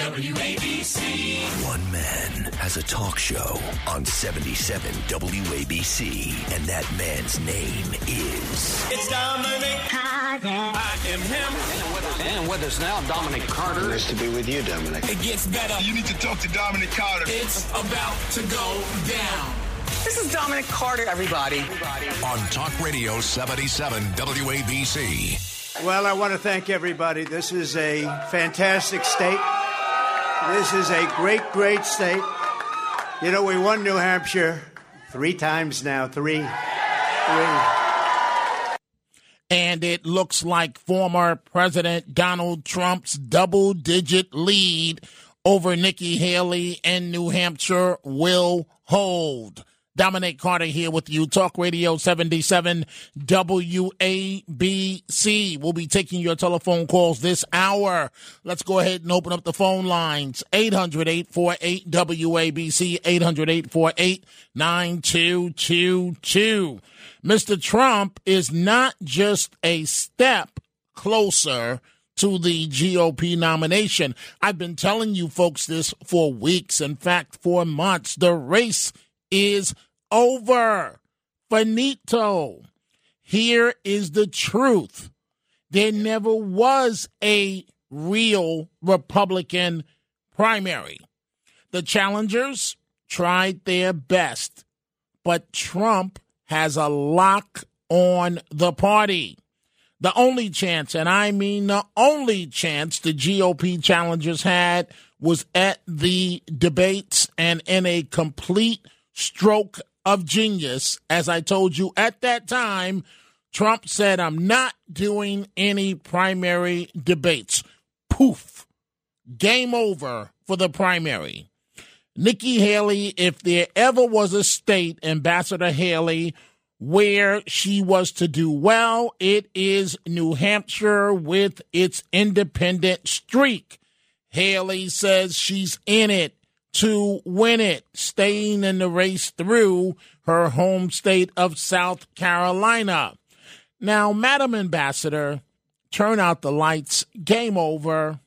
WABC. One man has a talk show on 77 WABC, and that man's name is. It's Dominic Carter. I am him. And with us now, Dominic Carter. Nice to be with you, Dominic. It gets better. You need to talk to Dominic Carter. It's about to go down. This is Dominic Carter, everybody. On Talk Radio 77 WABC. Well, I want to thank everybody. This is a fantastic state. This is a great, great state. You know, we won New Hampshire three times now. Three. Three. And it looks like former President Donald Trump's double digit lead over Nikki Haley in New Hampshire will hold. Dominic Carter here with you, Talk Radio 77 WABC. We'll be taking your telephone calls this hour. Let's go ahead and open up the phone lines 800 848 WABC, 800 848 9222. Mr. Trump is not just a step closer to the GOP nomination. I've been telling you folks this for weeks, in fact, for months. The race is over. Finito. Here is the truth. There never was a real Republican primary. The challengers tried their best, but Trump has a lock on the party. The only chance, and I mean the only chance the GOP challengers had was at the debates and in a complete stroke of genius. As I told you at that time, Trump said, I'm not doing any primary debates. Poof. Game over for the primary. Nikki Haley, if there ever was a state, Ambassador Haley, where she was to do well, it is New Hampshire with its independent streak. Haley says she's in it to win it, staying in the race through her home state of South Carolina. Now, Madam Ambassador, turn out the lights, game over.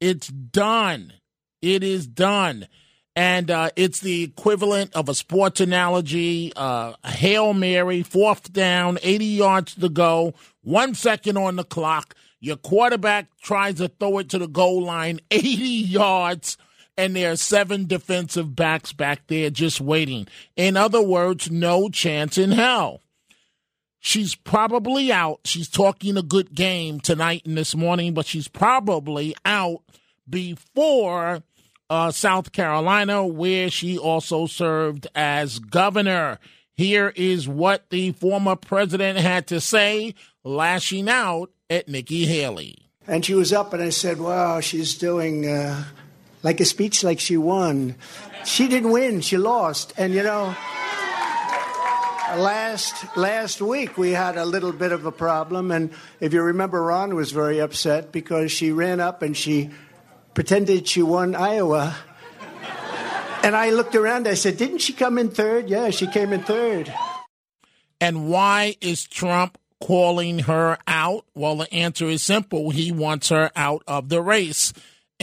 It's done. It is done. And uh, it's the equivalent of a sports analogy uh, Hail Mary, fourth down, 80 yards to go, one second on the clock. Your quarterback tries to throw it to the goal line, 80 yards and there are seven defensive backs back there just waiting. In other words, no chance in hell. She's probably out. She's talking a good game tonight and this morning, but she's probably out before uh, South Carolina, where she also served as governor. Here is what the former president had to say, lashing out at Nikki Haley. And she was up, and I said, Wow, she's doing. Uh like a speech like she won. She didn't win, she lost. And you know, last last week we had a little bit of a problem and if you remember Ron was very upset because she ran up and she pretended she won Iowa. And I looked around, I said, Didn't she come in third? Yeah, she came in third. And why is Trump calling her out? Well, the answer is simple. He wants her out of the race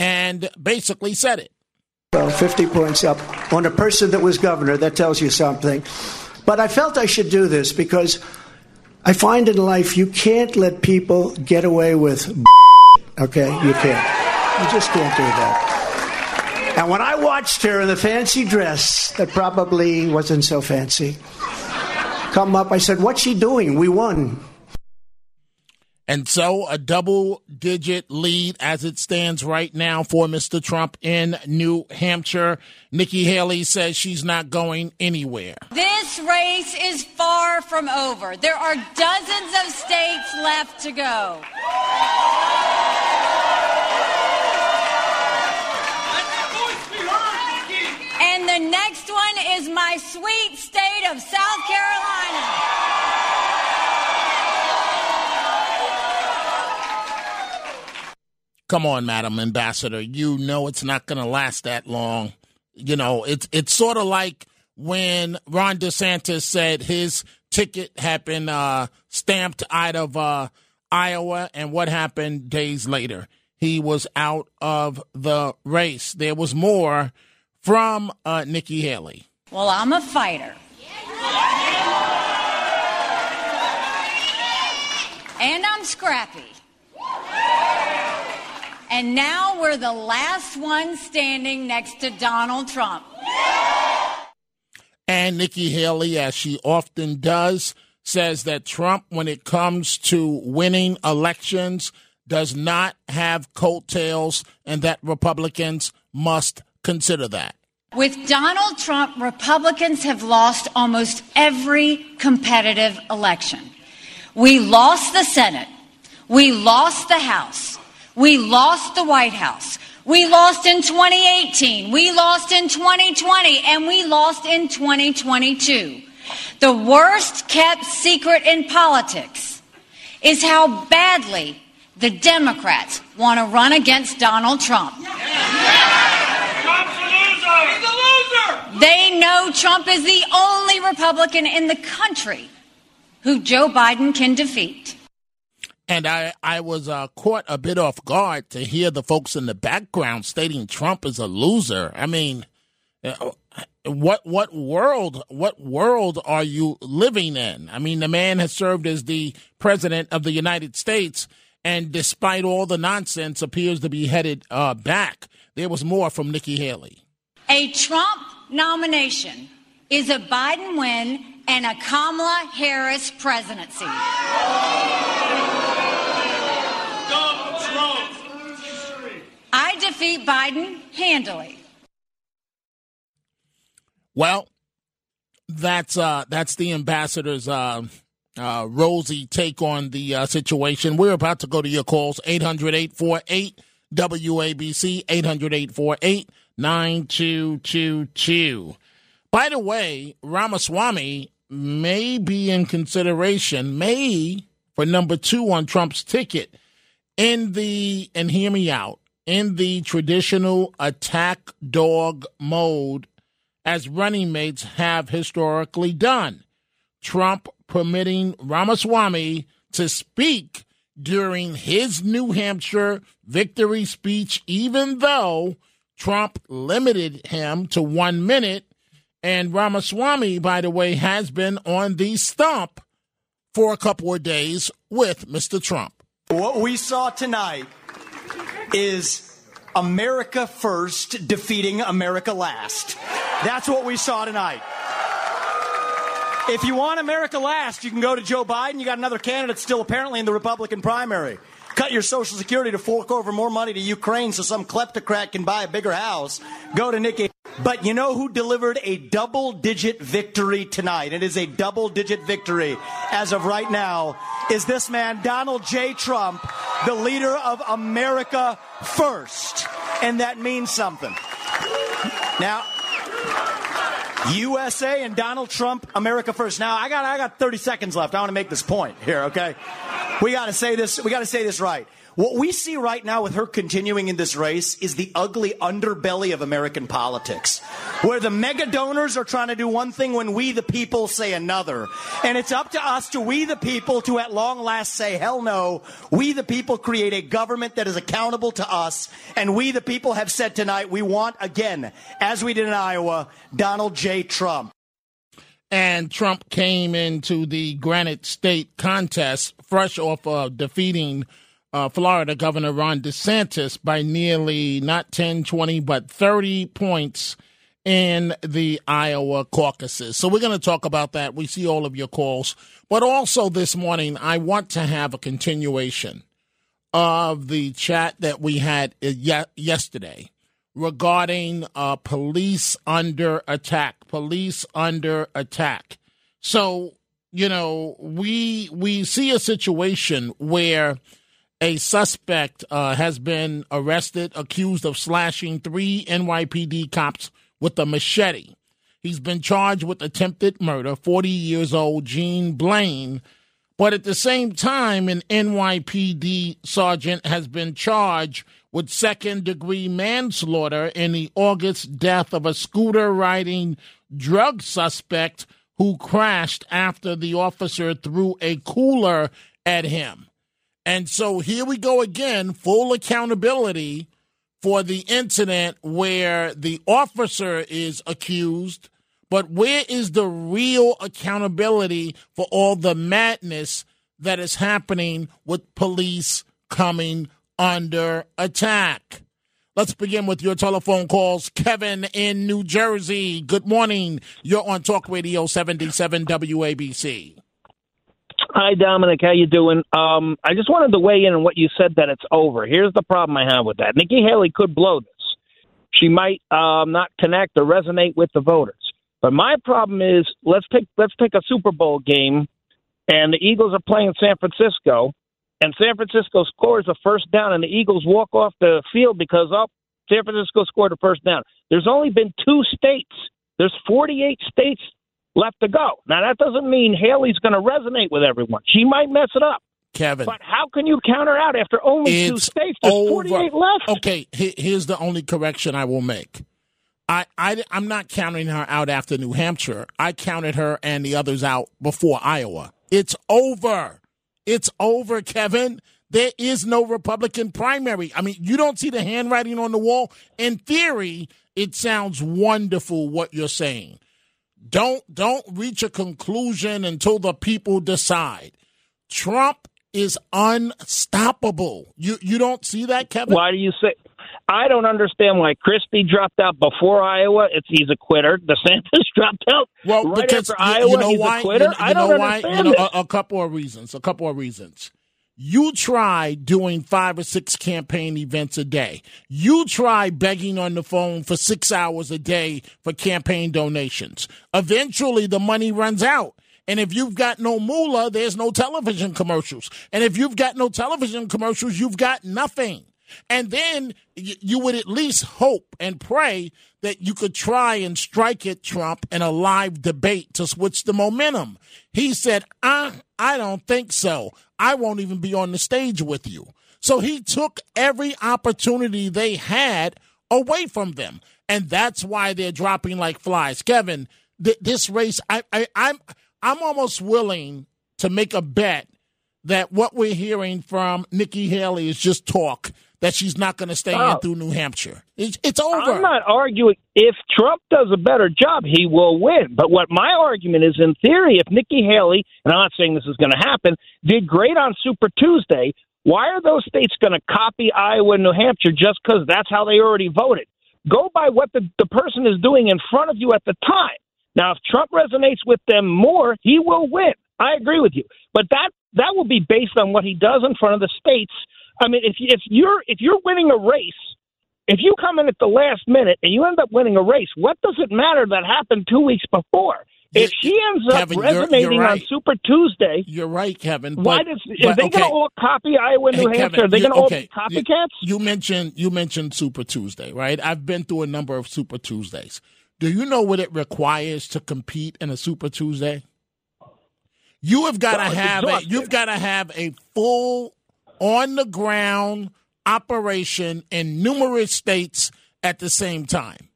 and basically said it. Well, 50 points up on a person that was governor. That tells you something. But I felt I should do this because I find in life you can't let people get away with okay? You can't. You just can't do that. And when I watched her in the fancy dress that probably wasn't so fancy come up, I said, What's she doing? We won. And so a double digit lead as it stands right now for Mr. Trump in New Hampshire. Nikki Haley says she's not going anywhere. This race is far from over. There are dozens of states left to go. And the next one is my sweet state of South Carolina. Come on, Madam Ambassador. You know it's not going to last that long. You know, it's it's sort of like when Ron DeSantis said his ticket had been uh, stamped out of uh, Iowa, and what happened days later? He was out of the race. There was more from uh, Nikki Haley. Well, I'm a fighter. And I'm scrappy. And now we're the last one standing next to Donald Trump. And Nikki Haley, as she often does, says that Trump, when it comes to winning elections, does not have coattails and that Republicans must consider that. With Donald Trump, Republicans have lost almost every competitive election. We lost the Senate. We lost the House. We lost the White House. We lost in 2018. We lost in 2020. And we lost in 2022. The worst kept secret in politics is how badly the Democrats want to run against Donald Trump. They know Trump is the only Republican in the country who Joe Biden can defeat. And I, I was uh, caught a bit off guard to hear the folks in the background stating Trump is a loser. I mean, uh, what what world what world are you living in? I mean, the man has served as the president of the United States, and despite all the nonsense, appears to be headed uh, back. There was more from Nikki Haley. A Trump nomination is a Biden win and a Kamala Harris presidency. I defeat Biden handily. Well, that's uh, that's the ambassador's uh, uh, rosy take on the uh, situation. We're about to go to your calls 800 848 WABC 800 848 9222. By the way, Ramaswamy may be in consideration, may for number two on Trump's ticket in the, and hear me out, in the traditional attack dog mode as running mates have historically done. Trump permitting Ramaswamy to speak during his New Hampshire victory speech, even though Trump limited him to one minute. And Ramaswamy, by the way, has been on the stump for a couple of days with Mr. Trump. What we saw tonight is America first defeating America last. That's what we saw tonight. If you want America last, you can go to Joe Biden. You got another candidate still apparently in the Republican primary. Cut your Social Security to fork over more money to Ukraine so some kleptocrat can buy a bigger house. Go to Nikki. But you know who delivered a double digit victory tonight? It is a double digit victory as of right now. Is this man, Donald J. Trump, the leader of America First? And that means something. Now, USA and Donald Trump, America first. Now I got I got 30 seconds left. I want to make this point here, okay? We got to say this. We got to say this right. What we see right now with her continuing in this race is the ugly underbelly of American politics, where the mega donors are trying to do one thing when we, the people, say another. And it's up to us to we, the people, to at long last say, hell no. We, the people, create a government that is accountable to us. And we, the people, have said tonight we want, again, as we did in Iowa, Donald J. Trump. And Trump came into the Granite State contest fresh off of defeating uh, Florida Governor Ron DeSantis by nearly not 10, 20, but 30 points in the Iowa caucuses. So we're going to talk about that. We see all of your calls. But also this morning, I want to have a continuation of the chat that we had uh, yesterday regarding uh, police under attack. Police under attack. So, you know, we we see a situation where a suspect uh, has been arrested, accused of slashing three NYPD cops with a machete. He's been charged with attempted murder. 40 years old Gene Blaine. But at the same time, an NYPD sergeant has been charged with second degree manslaughter in the August death of a scooter riding drug suspect who crashed after the officer threw a cooler at him. And so here we go again, full accountability for the incident where the officer is accused, but where is the real accountability for all the madness that is happening with police coming under attack? Let's begin with your telephone calls. Kevin in New Jersey. Good morning. You're on Talk Radio 77 WABC. Hi, Dominic. How you doing? Um, I just wanted to weigh in on what you said that it's over. Here's the problem I have with that. Nikki Haley could blow this. She might um, not connect or resonate with the voters. But my problem is let's take let's take a Super Bowl game, and the Eagles are playing San Francisco, and San Francisco scores a first down, and the Eagles walk off the field because oh, San Francisco scored a first down. There's only been two states. There's 48 states left to go. Now, that doesn't mean Haley's going to resonate with everyone. She might mess it up. Kevin. But how can you counter out after only two states? There's over. 48 left. Okay, here's the only correction I will make. I, I, I'm not counting her out after New Hampshire. I counted her and the others out before Iowa. It's over. It's over, Kevin. There is no Republican primary. I mean, you don't see the handwriting on the wall. In theory, it sounds wonderful what you're saying. Don't don't reach a conclusion until the people decide. Trump is unstoppable. You you don't see that, Kevin? Why do you say? I don't understand why Christie dropped out before Iowa. It's he's a quitter. DeSantis dropped out well right because after you, Iowa. You know he's why? a quitter. You, you I don't know why? understand You know, a, a couple of reasons. A couple of reasons. You try doing five or six campaign events a day. You try begging on the phone for six hours a day for campaign donations. Eventually, the money runs out. And if you've got no moolah, there's no television commercials. And if you've got no television commercials, you've got nothing. And then you would at least hope and pray that you could try and strike at Trump in a live debate to switch the momentum. He said, uh, I don't think so. I won't even be on the stage with you. So he took every opportunity they had away from them. And that's why they're dropping like flies. Kevin, th- this race, I, I, I'm, I'm almost willing to make a bet that what we're hearing from Nikki Haley is just talk that she's not going to stay Oh. in through New Hampshire. It's, it's over. I'm not arguing. If Trump does a better job, he will win. But what my argument is, in theory, if Nikki Haley, and I'm not saying this is going to happen, did great on Super Tuesday, why are those states going to copy Iowa and New Hampshire just because that's how they already voted? Go by what the, the person is doing in front of you at the time. Now, if Trump resonates with them more, he will win. I agree with you. But that that will be based on what he does in front of the states. I mean, if if you're if you're winning a race, if you come in at the last minute and you end up winning a race, what does it matter that happened two weeks before? If she ends up Kevin, you're- you're resonating on. Super Tuesday, You're right, Kevin. why but- does but, are they okay. going to all copy Iowa and Hey, New Kevin, Hampshire? Are they going to all okay, be you- copycats? You mentioned you mentioned Super Tuesday, right? I've been through a number of Super Tuesdays. Do you know what it requires to compete in a Super Tuesday? You have got to have a, you've got to have a full on the ground operation in numerous states at the same time.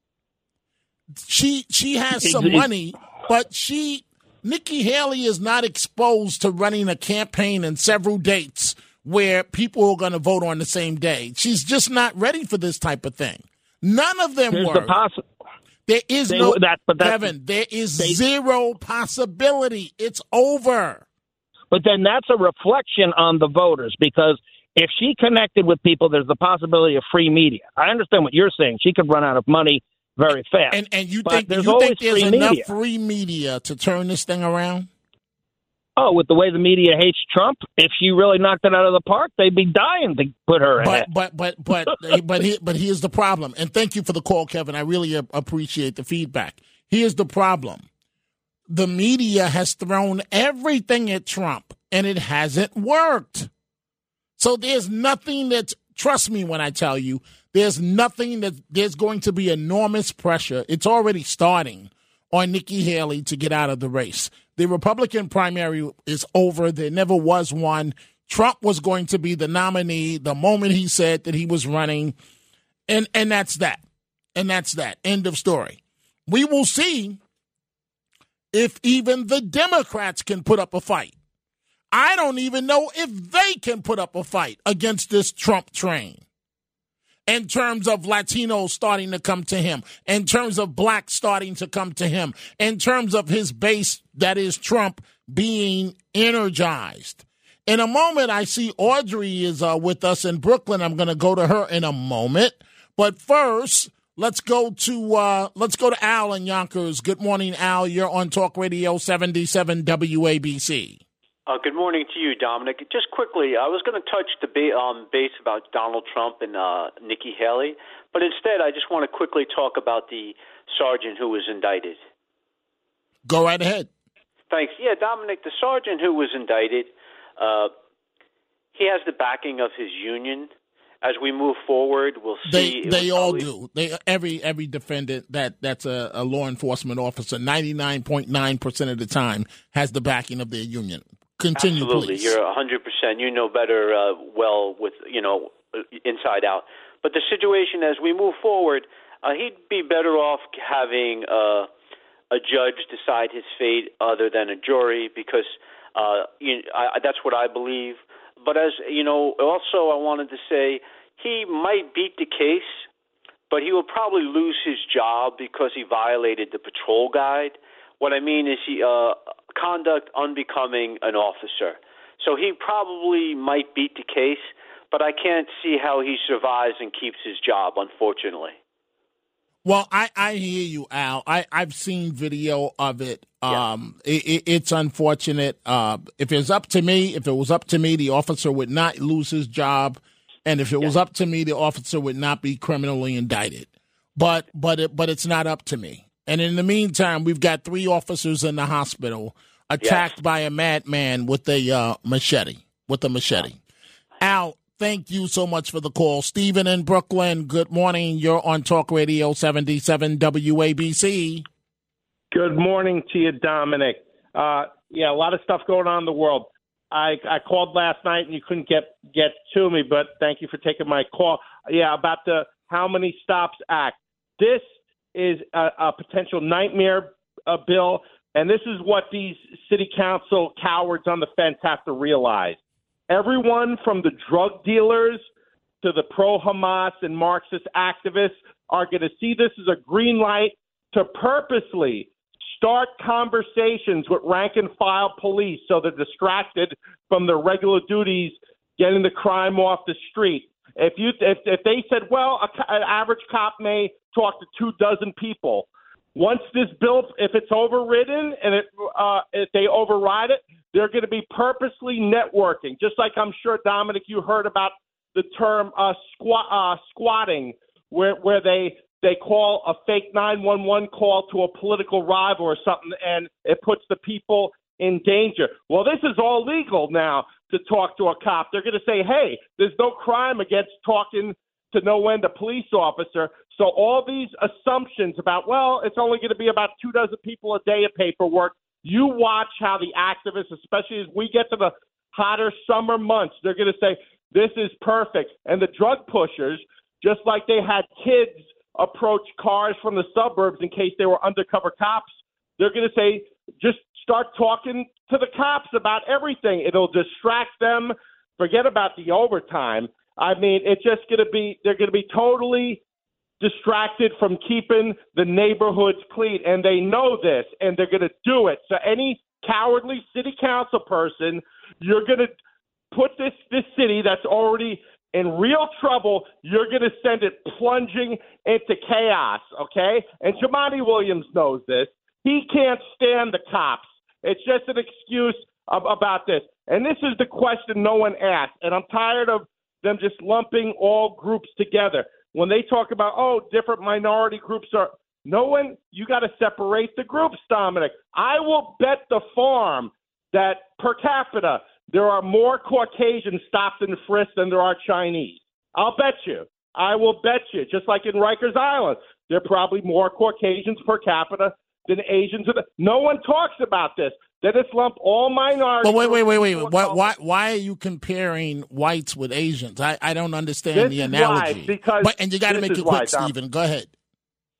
She she has some money, but she Nikki Haley is not exposed to running a campaign in several dates where people are going to vote on the same day. She's just not ready for this type of thing. None of them There's were. the possi- there is They no that- but Kevin. There is they- zero possibility. It's over. But then that's a reflection on the voters because If she connected with people, there's the possibility of free media. I understand what you're saying. She could run out of money very fast. And and you think there's you think there's free enough media. free media to turn this thing around? Oh, with the way the media hates Trump, if she really knocked it out of the park, they'd be dying to put her ahead. But but but but eh, but he, but here's the problem. And thank you for the call, Kevin. I really appreciate the feedback. Here's the problem. The media has thrown everything at Trump and it hasn't worked. So there's nothing that's trust me when I tell you, there's nothing that there's going to be enormous pressure. It's already starting on Nikki Haley to get out of the race. The Republican primary is over. There never was one. Trump was going to be the nominee the moment he said that he was running. And and that's that. And that's that. End of story. We will see if even the Democrats can put up a fight. I don't even know if they can put up a fight against this Trump train in terms of Latinos starting to come to him, in terms of blacks starting to come to him, in terms of his base, that is Trump, being energized. In a moment, I see Audrey is uh, with us in Brooklyn. I'm going to go to her in a moment, but first, let's go to uh, let's go to Al in Yonkers. Good morning, Al. You're on Talk Radio 77 WABC. Uh, good morning to you, Dominic. Just quickly, I was going to touch the ba- um, base about Donald Trump and uh, Nikki Haley, but instead, I just want to quickly talk about the sergeant who was indicted. Go right ahead. Thanks. Yeah, Dominic, the sergeant who was indicted, uh, he has the backing of his union. As we move forward, we'll see. it they all probably- do. They every every defendant that that's a, a law enforcement officer, ninety nine point nine percent of the time has the backing of their union. Continue, Absolutely, please. you're a hundred percent. You know better uh, well with you know uh, inside out. But the situation as we move forward, uh, he'd be better off having uh, a judge decide his fate other than a jury because uh, you, I, that's what I believe. But as you know, also I wanted to say he might beat the case, but he will probably lose his job because he violated the patrol guide. What I mean is he uh, conduct unbecoming an officer. So he probably might beat the case, but I can't see how he survives and keeps his job, unfortunately. Well, I, I hear you, Al. I, I've seen video of it. Um, it, it, it's unfortunate. Uh, if it's up to me, if it was up to me, the officer would not lose his job, and if it was up to me, the officer would not be criminally indicted. But but it, but it's not up to me. And in the meantime, we've got three officers in the hospital attacked by a madman with a uh, machete. With a machete. Al, thank you so much for the call. Stephen in Brooklyn, good morning. You're on Talk Radio 77 WABC. Good morning to you, Dominic. Uh, yeah, a lot of stuff going on in the world. I, I called last night and you couldn't get get to me, but thank you for taking my call. Yeah, about the How Many Stops Act. This is a, a potential nightmare uh, bill, and this is what these city council cowards on the fence have to realize. Everyone from the drug dealers to the pro Hamas and Marxist activists are going to see this as a green light to purposely start conversations with rank and file police so they're distracted from their regular duties getting the crime off the street. If you if, if they said, well, a, an average cop may talk to two dozen people. Once this bill, if it's overridden and it, uh, if they override it, they're going to be purposely networking. Just like I'm sure Dominic, you heard about the term uh, squat, uh, squatting, where where they they call a fake 911 call to a political rival or something, and it puts the people in danger. Well, this is all legal now to talk to a cop. They're going to say, hey, there's no crime against talking to no end a police officer. So all these assumptions about, well, it's only going to be about two dozen people a day of paperwork. You watch how the activists, especially as we get to the hotter summer months, they're going to say, this is perfect. And the drug pushers, just like they had kids approach cars from the suburbs in case they were undercover cops, they're going to say, just start talking to the cops about everything. It'll distract them. Forget about the overtime. I mean, it's just going to be, they're going to be totally distracted from keeping the neighborhoods clean. And they know this, and they're going to do it. So, any cowardly city council person, you're going to put this this city that's already in real trouble, you're going to send it plunging into chaos, okay? And Jumaane Williams knows this. He can't stand the cops. It's just an excuse about this. And this is the question no one asked. And I'm tired of them just lumping all groups together. When they talk about, oh, different minority groups are. No one, you got to separate the groups, Dominic. I will bet the farm that per capita, there are more Caucasians stopped and frisked than there are Chinese. I'll bet you. I will bet you. Just like in Rikers Island, there are probably more Caucasians per capita than Asians. No one talks about this. They just lump all minorities. But wait, wait, wait, wait. Why, why, why are you comparing whites with Asians? I, I don't understand this the analogy. Why, because but, and you got to make it quick, Stephen. Go ahead.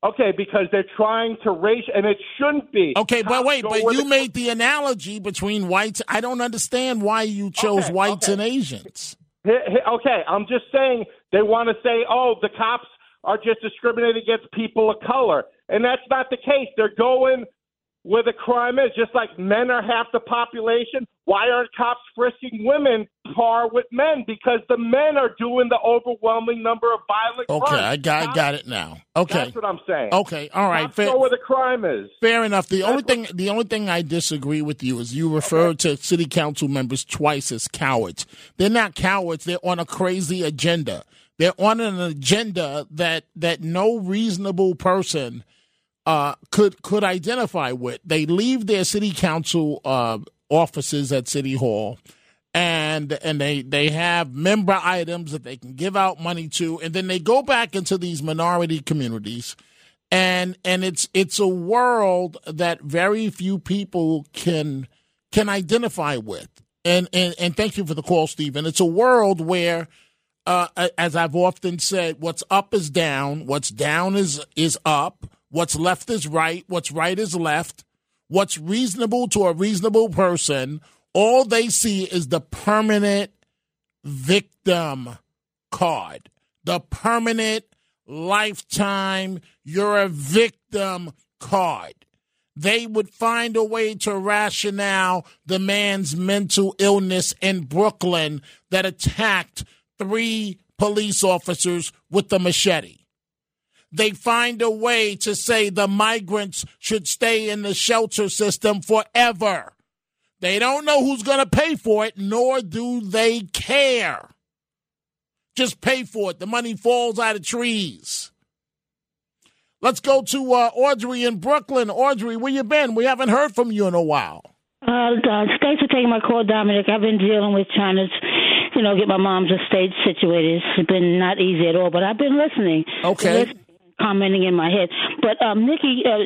Okay, because they're trying to race, and it shouldn't be. Okay, but wait, but you the- made the analogy between whites. I don't understand why you chose Okay, whites okay. and Asians. Okay, I'm just saying they want to say, oh, the cops are just discriminating against people of color. And that's not the case. They're going where the crime is. Just like men are half the population, why aren't cops frisking women par with men? Because the men are doing the overwhelming number of violent Okay, crimes. I got, I got it now. Okay, That's what I'm saying. okay, all right. Cops Fair, know where the crime is. fair enough. The only thing, the only thing I disagree with you is you refer to city council members twice as cowards. They're not cowards. They're on a crazy agenda. They're on an agenda that that no reasonable person uh, could could identify with. They leave their city council uh, offices at City Hall, and and they they have member items that they can give out money to, and then they go back into these minority communities, and and it's it's a world that very few people can can identify with. And and and thank you for the call, Stephen. It's a world where. Uh, as I've often said, what's up is down, what's down is is up, what's left is right, what's right is left, what's reasonable to a reasonable person, all they see is the permanent victim card, the permanent lifetime, you're a victim card. They would find a way to rationale the man's mental illness in Brooklyn that attacked three police officers with a machete. They find a way to say the migrants should stay in the shelter system forever. They don't know who's going to pay for it, nor do they care. Just pay for it. The money falls out of trees. Let's go to uh, Audrey in Brooklyn. Audrey, where you been? We haven't heard from you in a while. Uh, uh, thanks for taking my call, Dominic. I've been dealing with trying to, you know, get my mom's estate situated. It's been not easy at all, but I've been listening. Okay. Commenting in my head. But um, Nikki, uh,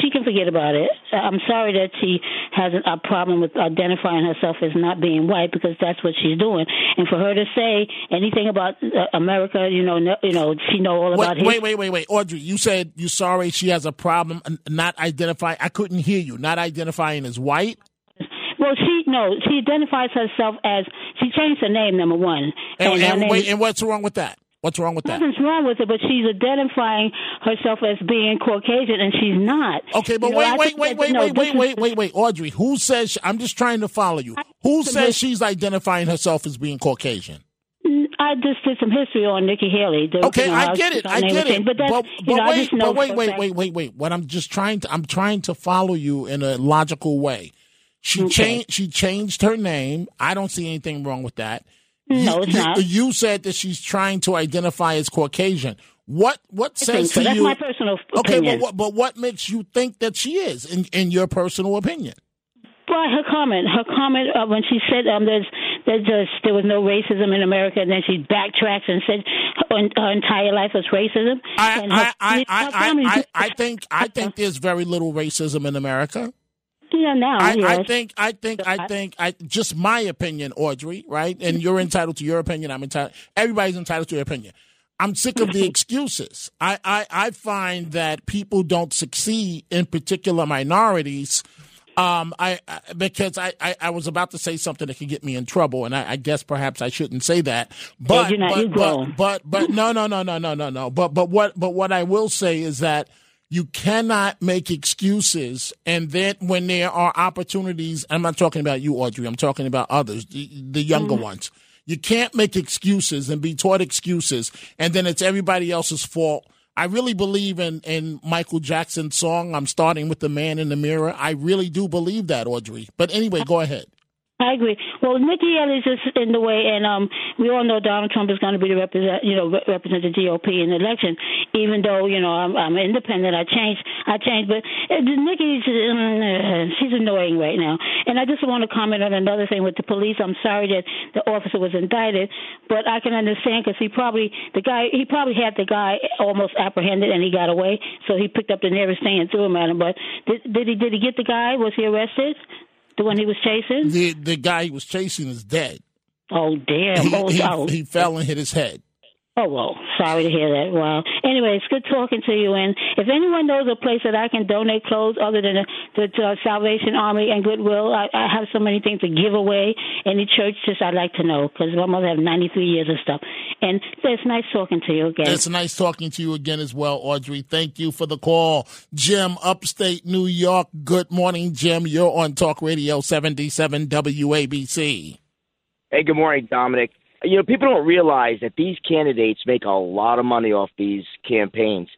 she can forget about it. I'm sorry that she has a problem with identifying herself as not being white because that's what she's doing. And for her to say anything about uh, America, you know, no, you know, she know all about Wait, wait, wait, wait, wait. Audrey, you said you're sorry she has a problem not identifying. I couldn't hear you. Not identifying as white. Well, she no, she identifies herself as she changed her name. Number one, And, and name wait, is- and what's wrong with that? What's wrong with that? Nothing's wrong with it, but she's identifying herself as being Caucasian, and she's not. Okay, but You know, wait, wait, wait, that, wait, no, wait, wait, wait, wait, wait, Audrey. Who says? I'm just trying to follow you. Who says she's identifying herself as being Caucasian? I just did some history on Nikki Haley. The- Okay, you know, I get it. I get it. But, that's, but, you but know, I wait, just know but wait, wait, wait, wait, wait. What I'm just trying to, I'm trying to follow you in a logical way. She Okay. changed. She changed her name. I don't see anything wrong with that. No, it's you, not. you said that she's trying to identify as Caucasian. What what I says so. to That's you? my personal okay, opinion. but what but what makes you think that she is, in in your personal opinion? Well, her comment, her comment uh, when she said um, there's, there's just, there was no racism in America, and then she backtracks and said her, her entire life was racism. I her, I, I, I, I, I, I think I think there's very little racism in America. Yeah, now I, I think I think I think I just my opinion, Audrey, right? And you're entitled to your opinion. I'm entitled. Everybody's entitled to their opinion. I'm sick of the excuses. I, I, I find that people don't succeed in particular minorities. Um, I, I because I, I, I was about to say something that could get me in trouble, and I, I guess perhaps I shouldn't say that. But you're not- but, you're but, but but no no no no no no no. But but what but what I will say is that You cannot make excuses, and then when there are opportunities, I'm not talking about you, Audrey. I'm talking about others, the, the younger Mm-hmm. ones. You can't make excuses and be taught excuses, and then it's everybody else's fault. I really believe in, in Michael Jackson's song, I'm starting with the man in the mirror. I really do believe that, Audrey. But anyway, go ahead. I agree. Well, Nikki Haley's just in the way, and um, we all know Donald Trump is going to be the represent, you know, re- represent the GOP in the election. Even though you know I'm, I'm independent, I changed, I changed, but uh, Nikki's um, uh, she's annoying right now. And I just want to comment on another thing with the police. I'm sorry that the officer was indicted, but I can understand because he probably the guy he probably had the guy almost apprehended and he got away, so he picked up the nearest thing and threw him at him. But did, did he did he get the guy? Was he arrested? The one he was chasing? The the guy he was chasing is dead. Oh damn! He, oh, he- oh. he fell and hit his head. Oh well, sorry to hear that. Wow. Anyway, it's good talking to you. And if anyone knows a place that I can donate clothes other than the, the uh, Salvation Army and Goodwill, I, I have so many things to give away. Any church, just I'd like to know because my mother have 93 years of stuff. And it's nice talking to you again. It's nice talking to you again as well, Audrey. Thank you for the call. Jim, upstate New York. Good morning, Jim. You're on Talk Radio 77 WABC. Hey, good morning, Dominic. You know, people don't realize that these candidates make a lot of money off these campaigns.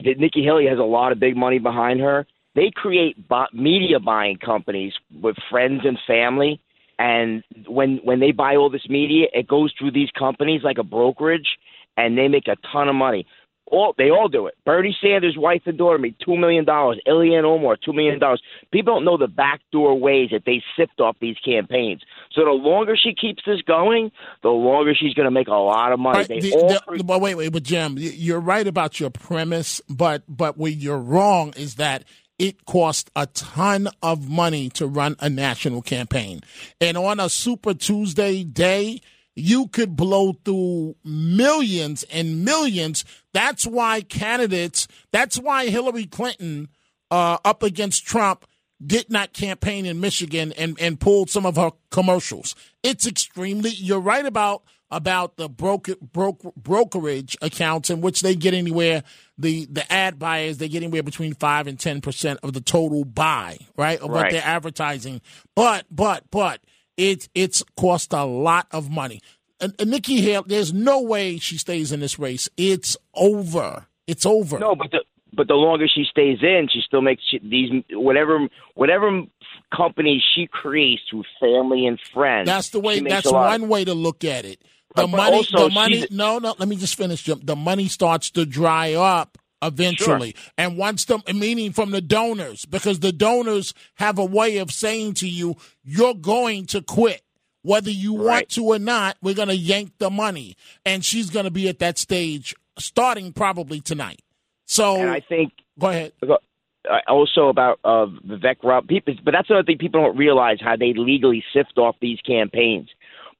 Nikki Haley has a lot of big money behind her. They create media buying companies with friends and family, and when when they buy all this media, it goes through these companies like a brokerage, and they make a ton of money. All they all do it. Bernie Sanders' wife and daughter made two million dollars. Ilhan Omar two million dollars. People don't know the backdoor ways that they sift off these campaigns. So the longer she keeps this going, the longer she's going to make a lot of money. Right, They the- all the- but wait, wait, but Jim, you're right about your premise, but but where you're wrong is that it costs a ton of money to run a national campaign, and on a Super Tuesday day, you could blow through millions and millions. That's why candidates. That's why Hillary Clinton uh, up against Trump did not campaign in Michigan and, and pulled some of her commercials. It's extremely. You're right about about the broker, broker, brokerage accounts in which they get anywhere. The the ad buyers they get anywhere between five and ten percent of the total buy, right, of what they're advertising. But but but it it's cost a lot of money. And, and Nikki Haley, there's no way she stays in this race. It's over. It's over. No, but the but the longer she stays in, she still makes she, these whatever whatever companies she creates through family and friends. That's the way. That's one way to look at it. The But money. also, the money. No, no. Let me just finish. Jim. The money starts to dry up eventually, and once the meaning from the donors, because the donors have a way of saying to you, "You're going to quit." Whether you want to or not, we're going to yank the money. And she's going to be at that stage starting probably tonight. So and I think go ahead. uh, Also about uh, Vivek Rob, people, but that's another thing people don't realize how they legally sift off these campaigns.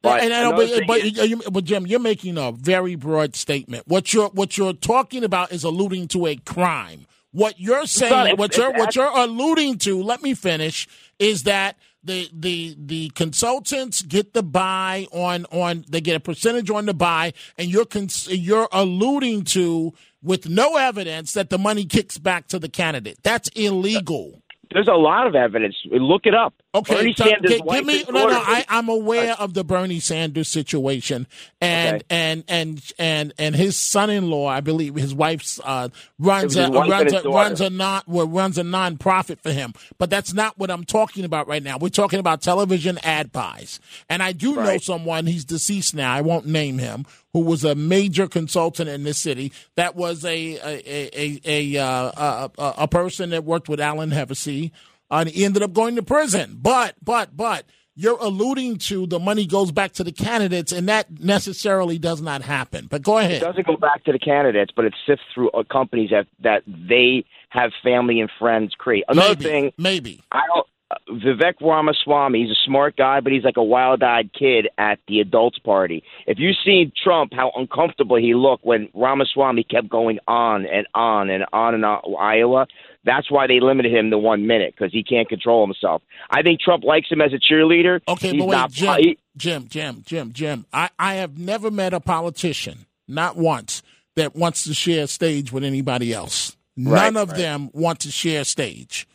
But and but, but, is- you- but Jim, you're making a very broad statement. What you're what you're talking about is alluding to a crime. What you're saying, not- what it's- you're it's what you're alluding to, let me finish, is that the the the consultants get the buy on on they get a percentage on the buy, and you're cons- you're alluding to with no evidence that the money kicks back to the candidate. That's illegal. there's a lot of evidence. Look it up. Okay, Bernie so Sanders' wife give me no, no. I, I'm aware of the Bernie Sanders situation, and Okay. and and and and his son-in-law, I believe his wife's uh, runs a wife runs a runs a non well, runs a non-profit for him. But that's not what I'm talking about right now. We're talking about television ad buys, and I do know someone. He's deceased now. I won't name him. Who was a major consultant in this city? That was a a a a, a, uh, a, a person that worked with Alan Hevesi and he ended up going to prison. But, but, but, you're alluding to the money goes back to the candidates, and that necessarily does not happen. But go ahead. It doesn't go back to the candidates, but it sifts through uh, companies that that they have family and friends create. Another maybe, thing, maybe. I don't. uh, Vivek Ramaswamy, he's a smart guy, but he's like a wild-eyed kid at the adults party. If you see Trump, how uncomfortable he looked when Ramaswamy kept going on and on and on and on Iowa. That's why they limited him to one minute because he can't control himself. I think Trump likes him as a cheerleader. Okay, He's but wait, Jim, he- Jim, Jim, Jim, Jim. I, I have never met a politician, not once, that wants to share stage with anybody else. None Right, of right. them want to share stage.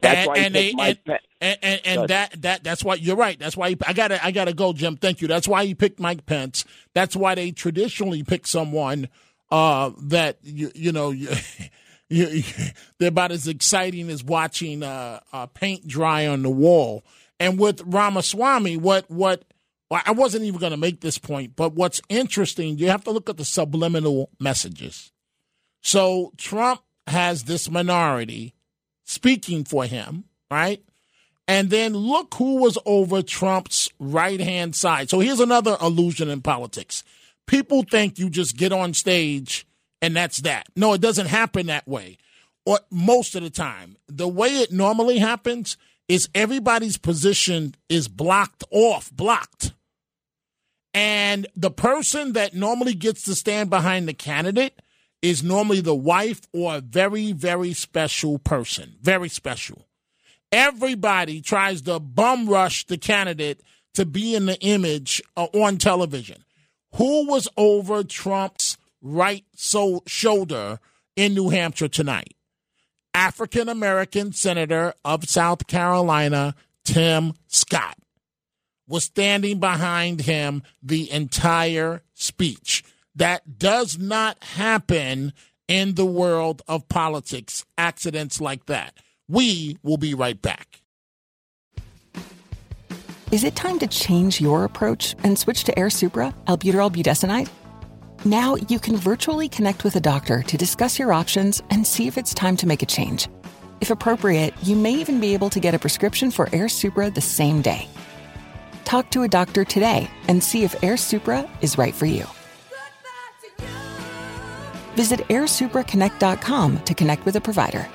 That's and, why and they and, and, and, and that that that's why you're right. That's why he, I gotta I gotta go, Jim. Thank you. That's why he picked Mike Pence. That's why they traditionally pick someone uh, that you you know you, they're about as exciting as watching uh, uh, paint dry on the wall. And with Ramaswamy, what what well, I wasn't even going to make this point, but what's interesting, you have to look at the subliminal messages. So Trump has this minority speaking for him, right? And then look who was over Trump's right hand side. So here's another illusion in politics. People think you just get on stage and that's that. No, it doesn't happen that way. Or most of the time. The way it normally happens is everybody's position is blocked off, blocked. And the person that normally gets to stand behind the candidate is normally the wife or a very, very special person. Very special. Everybody tries to bum rush the candidate to be in the image uh, on television. Who was over Trump's right so shoulder in New Hampshire tonight? African American Senator of South Carolina, Tim Scott, was standing behind him the entire speech. That does not happen in the world of politics, accidents like that. We will be right back. Is it time to change your approach and switch to Airsupra, albuterol budesonide? Now you can virtually connect with a doctor to discuss your options and see if it's time to make a change. If appropriate, you may even be able to get a prescription for Airsupra the same day. Talk to a doctor today and see if Airsupra is right for you. Visit airsupraconnect.com to connect with a provider.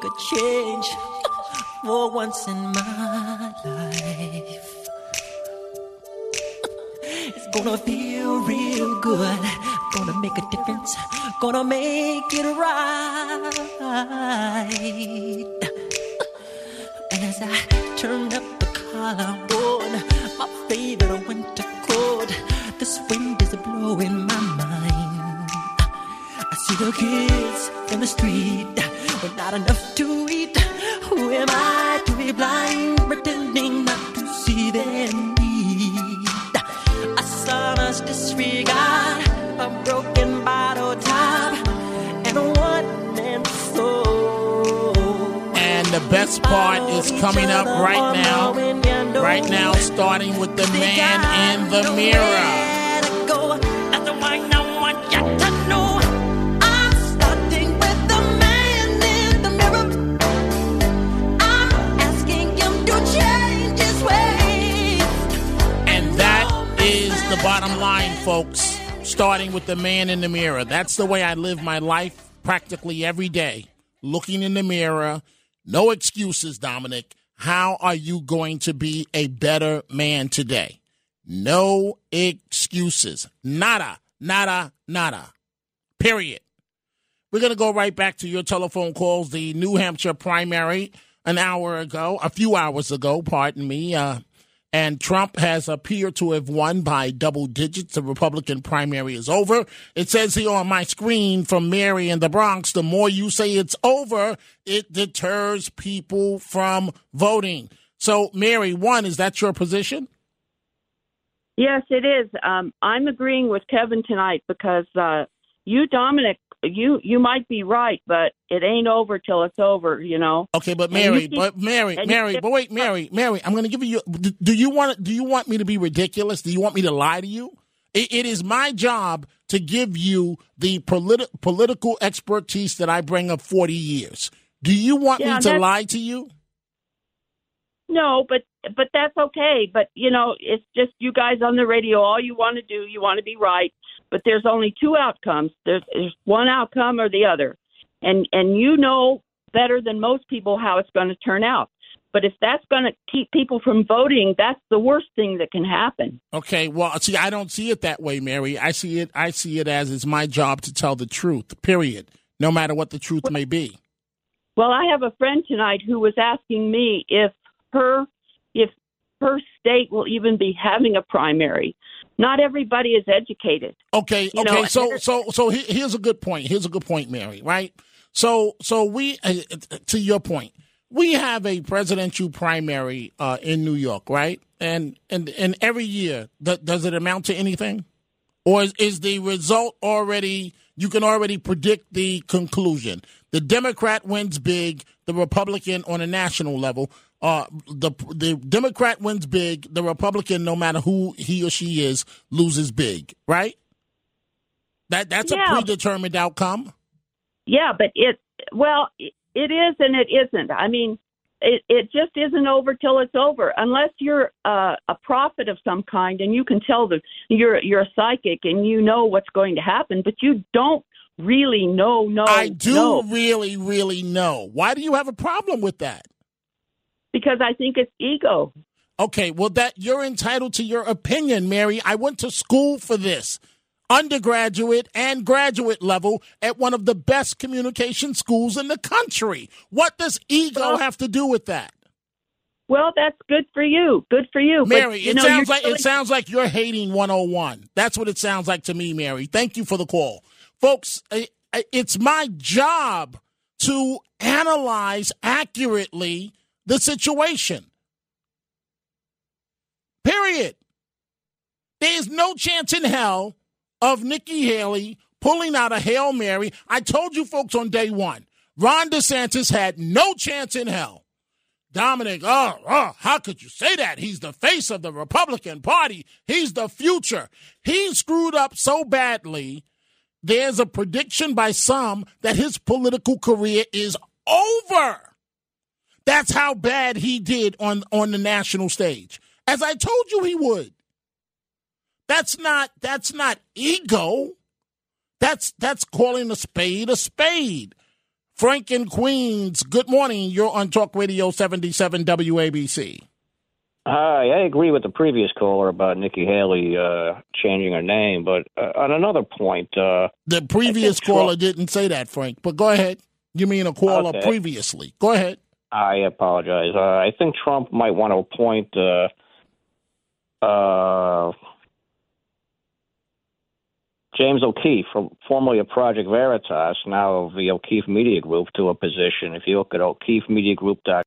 Make a change for once in my life. It's gonna feel real good. Gonna make a difference. Gonna make it right. And as I turn up the collar on my favorite winter coat, this wind is blowing my mind. I see the kids in the street with not enough to eat. Who am I to be blind, pretending not to see their need? A son's disregard, a broken bottle top, and a one man soul. And the best part is coming up right now. Right now, starting with the man in the mirror. The bottom line, folks. Starting with the man in the mirror. That's the way I live my life practically every day. Looking in the mirror. No excuses, Dominic. How are you going to be a better man today? No excuses. Nada, nada, nada. Period. We're going to go right back to your telephone calls. The New Hampshire primary an hour ago, a few hours ago, pardon me. Uh, and Trump has appeared to have won by double digits. The Republican primary is over. It says here on my screen from Mary in the Bronx the more you say it's over, it deters people from voting. So, Mary, one, is that your position? Yes, it is. Um, I'm agreeing with Kevin tonight because uh, you, Dominic, you you might be right, but it ain't over till it's over. You know. Okay, but Mary, keep- but Mary, Mary, keep- but wait, Mary, Mary, I'm going to give you. Do do you want? Do you want me to be ridiculous? Do you want me to lie to you? It, it is my job to give you the politi- political expertise that I bring of 40 years. Do you want Yeah, me to lie to you? No, but but that's okay. But you know, it's just you guys on the radio. All you want to do, you want to be right. But there's only two outcomes. There's, there's one outcome or the other, and and you know better than most people how it's going to turn out. But if that's going to keep people from voting, that's the worst thing that can happen. Okay, well, see, I don't see it that way, Mary. I see it. I see it as it's my job to tell the truth. Period. no matter what the truth may be. Well, I have a friend tonight who was asking me if her if her state will even be having a primary. Not everybody is educated. Okay, You okay. know, so, so, so here's a good point. Here's a good point, Mary. Right. So, so we, uh, to your point, we have a presidential primary uh, in New York, right? And and and every year, th- does it amount to anything, or is, is the result already? You can already predict the conclusion. The Democrat wins big. The Republican on a national level. Uh, the the Democrat wins big. The Republican, no matter who he or she is, loses big. Right? That that's Yeah. a predetermined outcome. Yeah, but it well, it is and it isn't. I mean, it it just isn't over till it's over, unless you're uh, a prophet of some kind and you can tell the you're you're a psychic and you know what's going to happen, but you don't really know. No, I do know, really, really know. Why do you have a problem with that? Because I think it's ego. Okay, well that you're entitled to your opinion, Mary. I went to school for this. Undergraduate and graduate level at one of the best communication schools in the country. What does ego have to do with that? Well, that's good for you. Good for you, Mary, But, you it know, sounds like it sounds like you're hating 101. That's what it sounds like to me, Mary. Thank you for the call. Folks, it's my job to analyze accurately the situation. Period. There's no chance in hell of Nikki Haley pulling out a Hail Mary. I told you folks on day one, Ron DeSantis had no chance in hell. Dominic, oh, oh, how could you say that? He's the face of the Republican Party. He's the future. He screwed up so badly. There's a prediction by some that his political career is over. That's how bad he did on, on the national stage. As I told you he would. That's not that's not ego. That's that's calling a spade a spade. Frank in Queens, good morning. You're on Talk Radio 77 WABC. Hi, I agree with the previous caller about Nikki Haley uh, changing her name, but uh, on another point, uh, The previous caller didn't say that, Frank, but go ahead. You mean a caller Okay. previously. Go ahead. I apologize. Uh, I think Trump might want to appoint uh, uh, James O'Keefe, formerly of Project Veritas, now of the O'Keefe Media Group, to a position. If you look at O'KeefeMediaGroup.com,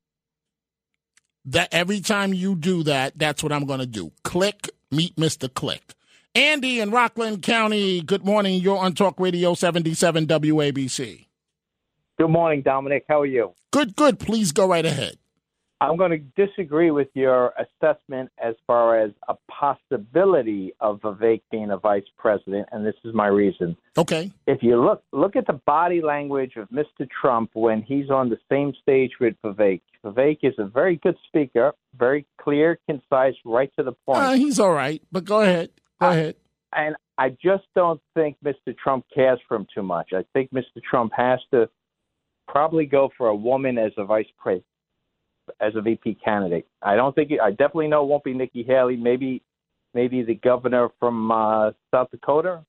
That every time you do that, that's what I'm going to do. Click, meet Mr. Click. Andy in Rockland County, good morning. You're on Talk Radio 77 WABC. Good morning, Dominic. How are you? Good, good. Please go right ahead. I'm going to disagree with your assessment as far as a possibility of Vivek being a vice president, and this is my reason. Okay. If you look look at the body language of Mr. Trump when he's on the same stage with Vivek, Vivek is a very good speaker, very clear, concise, right to the point. Uh, he's all right, but go ahead. Go ahead. and I just don't think Mr. Trump cares for him too much. I think Mr. Trump has to probably go for a woman as a vice president, as a VP candidate. I don't think I definitely know it won't be Nikki Haley. Maybe, maybe the governor from uh, South Dakota.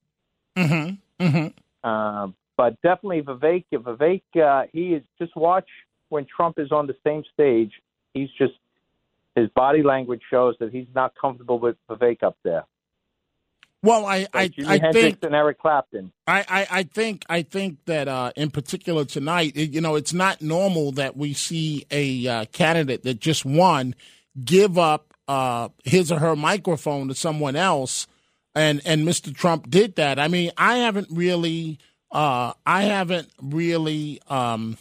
Mm-hmm. Mm-hmm. Uh, but definitely Vivek. Vivek, uh, he is just watch when Trump is on the same stage. He's just his body language shows that he's not comfortable with Vivek up there. Well, I, I, I think and Eric Clapton. I, I, I think I think that uh, in particular tonight, it, you know, it's not normal that we see a uh, candidate that just won give up uh, his or her microphone to someone else, and and Mr. Trump did that. I mean, I haven't really, uh, I haven't really um,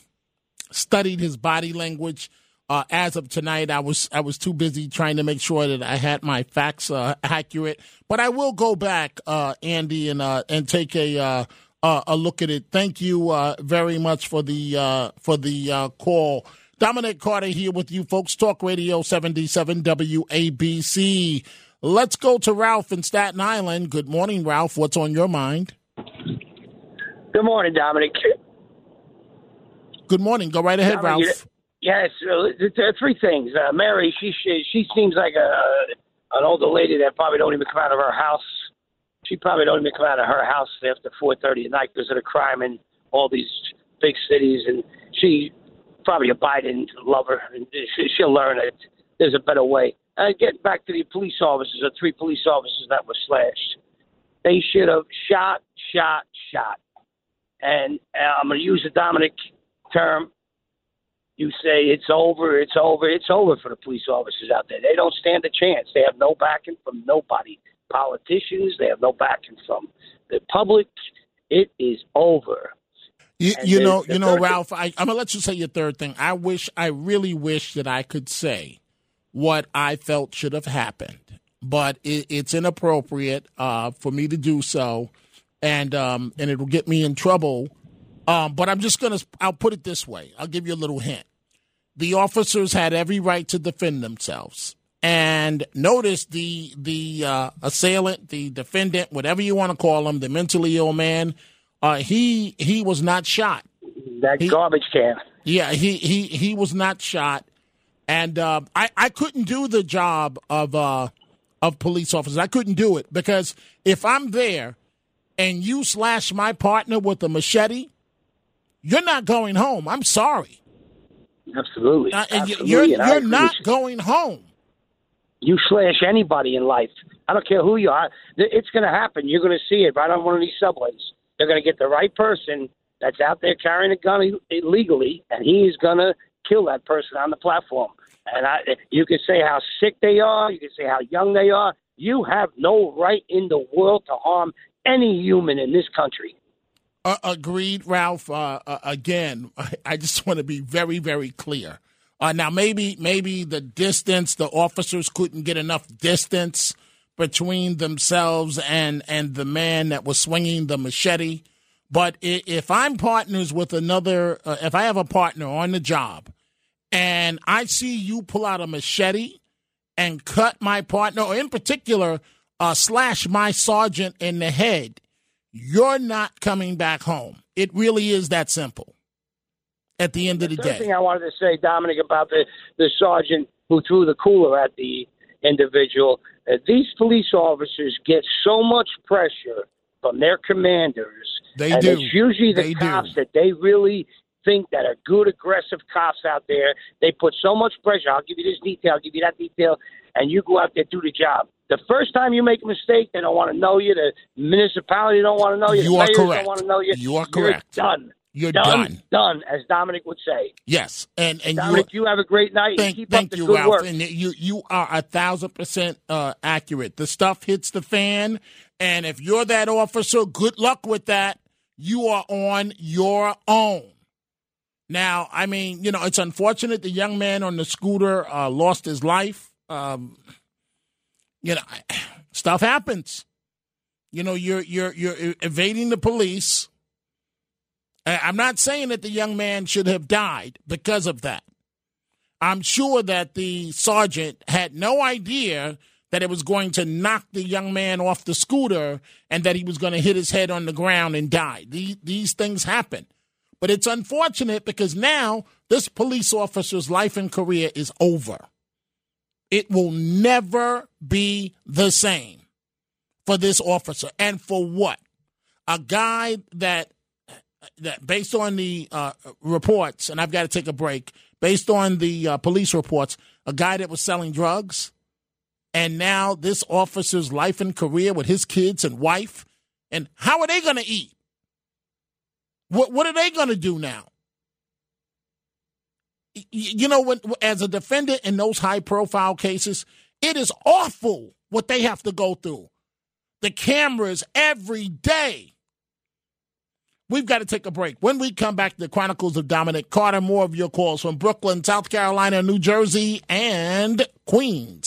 studied his body language. Uh, as of tonight, I was I was too busy trying to make sure that I had my facts uh, accurate. But I will go back, uh, Andy, and uh, and take a uh, uh, a look at it. Thank you uh, very much for the uh, for the uh, call. Dominic Carter here with you, folks. Talk Radio 77 WABC. Let's go to Ralph in Staten Island. Good morning, Ralph. What's on your mind? Good morning, Dominic. Good morning. Go right ahead, Dominic, Ralph. Yes, uh, there are three things. Uh, Mary, she, she she seems like a an older lady that probably don't even come out of her house. She probably don't even come out of her house after four thirty at night because of the crime and all these big cities, and she probably a Biden lover, and she- she'll learn that there's a better way. Uh, getting back to the police officers, the three police officers that were slashed, they should have shot, shot, shot. And uh, I'm going to use the Dominic term. You say it's over, it's over, it's over for the police officers out there. They don't stand a chance. They have no backing from nobody. Politicians, they have no backing from the public. It is over. You, you know, you know, Ralph. I, I'm gonna let you say your third thing. I wish, I really wish that I could say what I felt should have happened, but it, it's inappropriate uh, for me to do so, and um, and it'll get me in trouble. Um, but I'm just gonna, I'll put it this way. I'll give you a little hint. The officers had every right to defend themselves. And notice the the uh, assailant, the defendant, whatever you want to call him, the mentally ill man, uh, he he was not shot. That garbage can. Yeah, he he he was not shot, and uh, I I couldn't do the job of uh, of police officers. I couldn't do it because if I'm there and you slash my partner with a machete, you're not going home. I'm sorry. Absolutely. Uh, and Absolutely. you're And you're not going home. You slash anybody in life. I don't care who you are. It's going to happen. You're going to see it right on one of these subways. They're going to get the right person that's out there carrying a gun illegally, and he's going to kill that person on the platform. And I, you can say how sick they are. You can say how young they are. You have no right in the world to harm any human in this country. Uh, agreed, Ralph. Uh, uh, again, I, just want to be very, very clear. Uh, now, maybe, maybe the distance, the officers couldn't get enough distance between themselves and and the man that was swinging the machete. But if I'm partners with another, uh, if I have a partner on the job, and I see you pull out a machete and cut my partner, or in particular, uh, slash my sergeant in the head, you're not coming back home. It really is that simple. At the end of the Third day, thing I wanted to say, Dominic, about the, the sergeant who threw the cooler at the individual. Uh, these police officers get so much pressure from their commanders. They and do. It's usually the They do. cops that they really think that are good, aggressive cops out there. They put so much pressure. I'll give you this detail. I'll give you that detail, and you go out there do the job. The first time you make a mistake, they don't want to know you. The municipality don't want to know you. You the are correct. don't want to know you. You are correct. You're done. You're done. done. Done, as Dominic would say. yes, and and Dominic, you have a great night. Thank, keep thank up the you, good Ralph. work. And you you are a thousand percent uh, accurate. The stuff hits the fan, and if you're that officer, good luck with that. You are on your own. Now, I mean, you know, it's unfortunate the young man on the scooter uh, lost his life. Um, you know, stuff happens. You know, you're you're you're evading the police. I'm not saying that the young man should have died because of that. I'm sure that the sergeant had no idea that it was going to knock the young man off the scooter and that he was going to hit his head on the ground and die. These, these things happen. But it's unfortunate because now this police officer's life and career is over. It will never be the same for this officer. And for what? A guy that that based on the uh, reports, and I've got to take a break. Based on the uh, police reports, a guy that was selling drugs, and now this officer's life and career with his kids and wife, and how are they going to eat? What what are they going to do now? You know, when as a defendant in those high profile cases, it is awful what they have to go through. The cameras every day. We've got to take a break. When we come back, the Chronicles of Dominic Carter, more of your calls from Brooklyn, South Carolina, New Jersey, and Queens.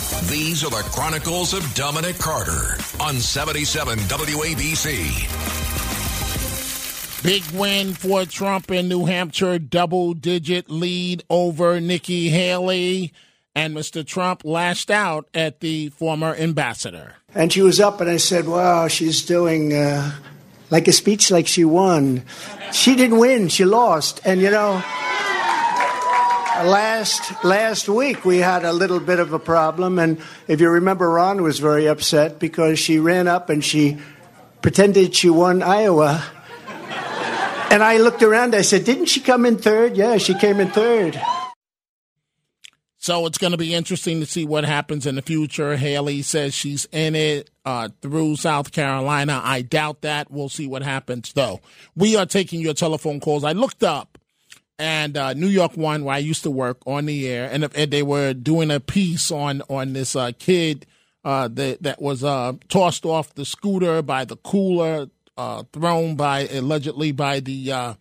These are the Chronicles of Dominic Carter on 77 WABC. Big win for Trump in New Hampshire, double digit lead over Nikki Haley. And Mr. Trump lashed out at the former ambassador. And she was up, and I said, Wow, she's doing uh, like a speech like she won. She didn't win, she lost. And you know, last last week we had a little bit of a problem and if you remember Ron was very upset because she ran up and she pretended she won Iowa and I looked around I said didn't she come in third yeah she came in third so it's going to be interesting to see what happens in the future. Haley says she's in it uh, through South Carolina. I doubt that. We'll see what happens, though. We are taking your telephone calls. I looked up and uh, New York One, where I used to work on the air, and, and they were doing a piece on on this uh, kid uh, that that was uh, tossed off the scooter by the cooler, uh, thrown by allegedly by the uh,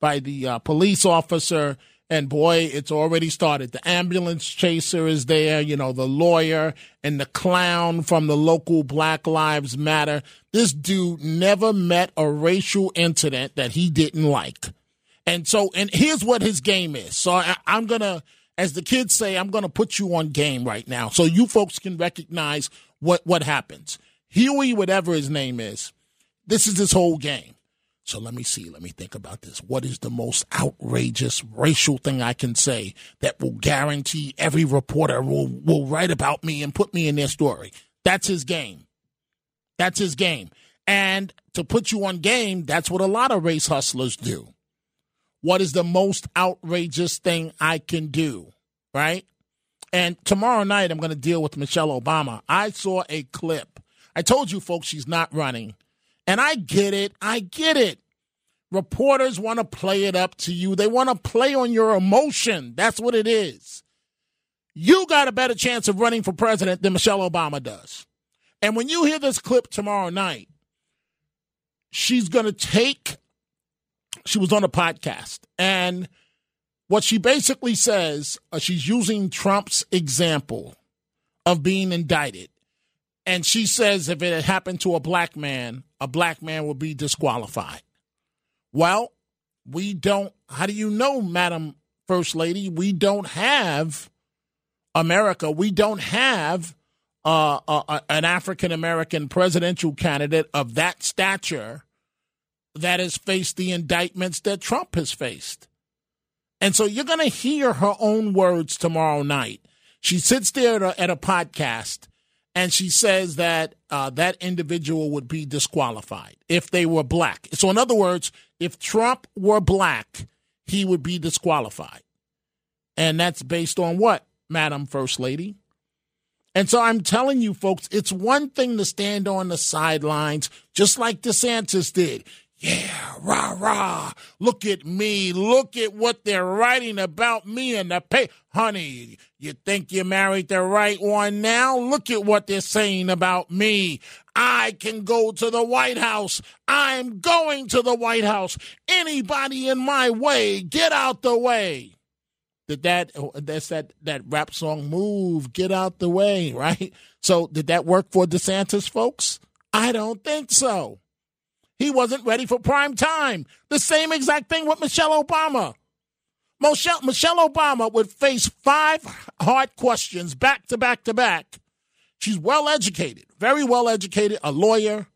by the police officer. And boy, it's already started. The ambulance chaser is there, you know, the lawyer and the clown from the local Black Lives Matter. This dude never met a racial incident that he didn't like. And so, and here's what his game is. So I, I'm to, as the kids say, I'm to put you on game right now so you folks can recognize what, what happens. Huey, whatever his name is, this is his whole game. So let me see. Let me think about this. What is the most outrageous racial thing I can say that will guarantee every reporter will, will write about me and put me in their story? That's his game. That's his game. And to put you on game, that's what a lot of race hustlers do what is the most outrageous thing I can do, right? And tomorrow night, I'm going to deal with Michelle Obama. I saw a clip. I told you folks she's not running. And I get it. I get it. Reporters want to play it up to you, they want to play on your emotion. That's what it is. You got a better chance of running for president than Michelle Obama does. And when you hear this clip tomorrow night, she's going to take she was on a podcast. And what she basically says uh, she's using Trump's example of being indicted. And she says if it had happened to a black man a black man would be disqualified. Well we don't how do you know madam first lady? We don't have america. We don't have uh, uh, an african american presidential candidate of that stature that has faced the indictments that Trump has faced. And so you're going to hear her own words tomorrow night. She sits there at a, at a podcast and she says that uh, that individual would be disqualified if they were black. So, in other words, if Trump were black, he would be disqualified. And that's based on what, Madam First Lady? And so I'm telling you, folks, it's one thing to stand on the sidelines, just like DeSantis did. Yeah, rah, rah. Look at me. Look at what they're writing about me in the paper. Honey, you think you married the right one now? Look at what they're saying about me. I can go to the White House. I'm going to the White House. Anybody in my way, get out the way. Did that, oh, that's that, that rap song, Move, Get Out the Way, right? So did that work for DeSantis, folks? I don't think so. He wasn't ready for prime time. The same exact thing with Michelle Obama. Michelle, Michelle Obama would face five hard questions back to back to back. She's well educated, very well educated, a lawyer.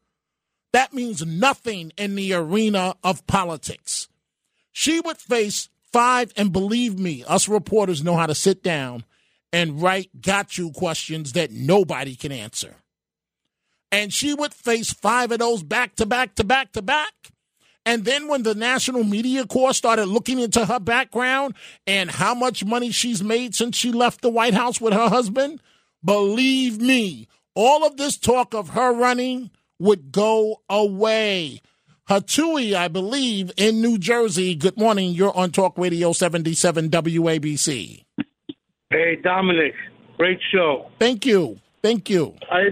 That means nothing in the arena of politics. She would face five, and believe me, us reporters know how to sit down and write got you questions that nobody can answer and she would face five of those back to back to back to back. And then when the National Media Corps started looking into her background and how much money she's made since she left the White House with her husband, believe me, all of this talk of her running would go away. Hatui, I believe, in New Jersey. Good morning. You're on Talk Radio 77 WABC. Hey, Dominic. Great show. Thank you. Thank you. I